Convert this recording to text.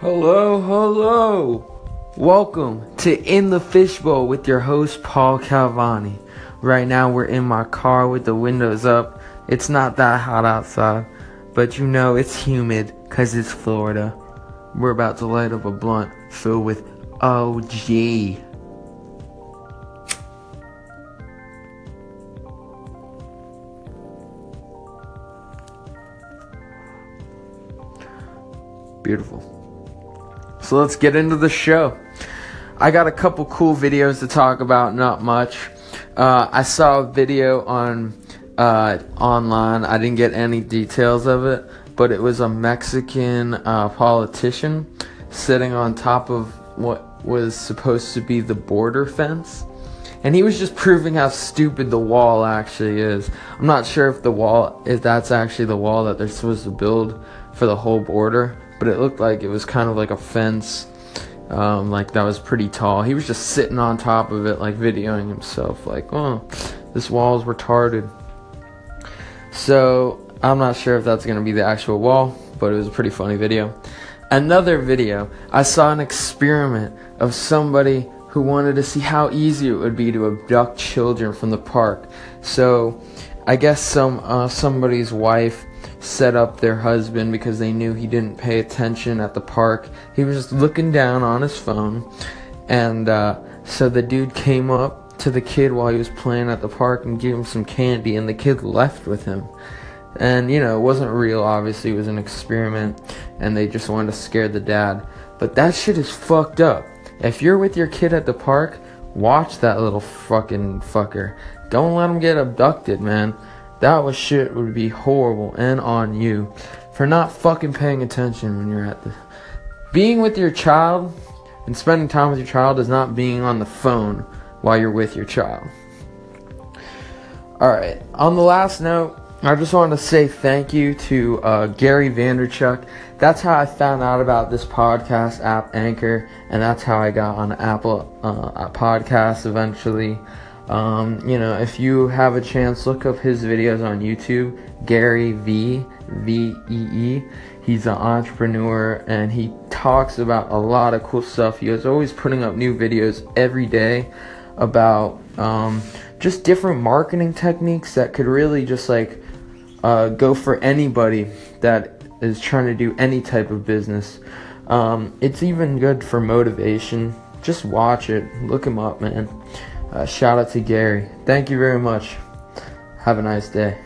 Hello, hello. Welcome to In the Fishbowl with your host Paul Calvani. Right now we're in my car with the windows up. It's not that hot outside, but you know it's humid cuz it's Florida. We're about to light up a blunt filled with OG. Beautiful. So let's get into the show. I got a couple cool videos to talk about, not much. Uh, I saw a video on uh, online. I didn't get any details of it, but it was a Mexican uh, politician sitting on top of what was supposed to be the border fence. And he was just proving how stupid the wall actually is. I'm not sure if the wall, if that's actually the wall that they're supposed to build for the whole border, but it looked like it was kind of like a fence, um, like that was pretty tall. He was just sitting on top of it, like videoing himself, like, oh, this wall is retarded. So I'm not sure if that's gonna be the actual wall, but it was a pretty funny video. Another video, I saw an experiment of somebody who wanted to see how easy it would be to abduct children from the park. So, I guess some uh, somebody's wife set up their husband because they knew he didn't pay attention at the park. He was just looking down on his phone, and uh, so the dude came up to the kid while he was playing at the park and gave him some candy, and the kid left with him. And you know, it wasn't real. Obviously, it was an experiment, and they just wanted to scare the dad. But that shit is fucked up. If you're with your kid at the park, watch that little fucking fucker. Don't let him get abducted, man. That was shit would be horrible and on you for not fucking paying attention when you're at the being with your child and spending time with your child is not being on the phone while you're with your child. Alright, on the last note, I just wanted to say thank you to uh, Gary Vaynerchuk. That's how I found out about this podcast app, Anchor, and that's how I got on Apple uh, Podcasts eventually. Um, you know, if you have a chance, look up his videos on YouTube. Gary V V E E. He's an entrepreneur and he talks about a lot of cool stuff. He is always putting up new videos every day about um, just different marketing techniques that could really just like uh, go for anybody that is trying to do any type of business. Um, it's even good for motivation. Just watch it, look him up, man. Uh, shout out to Gary. Thank you very much. Have a nice day.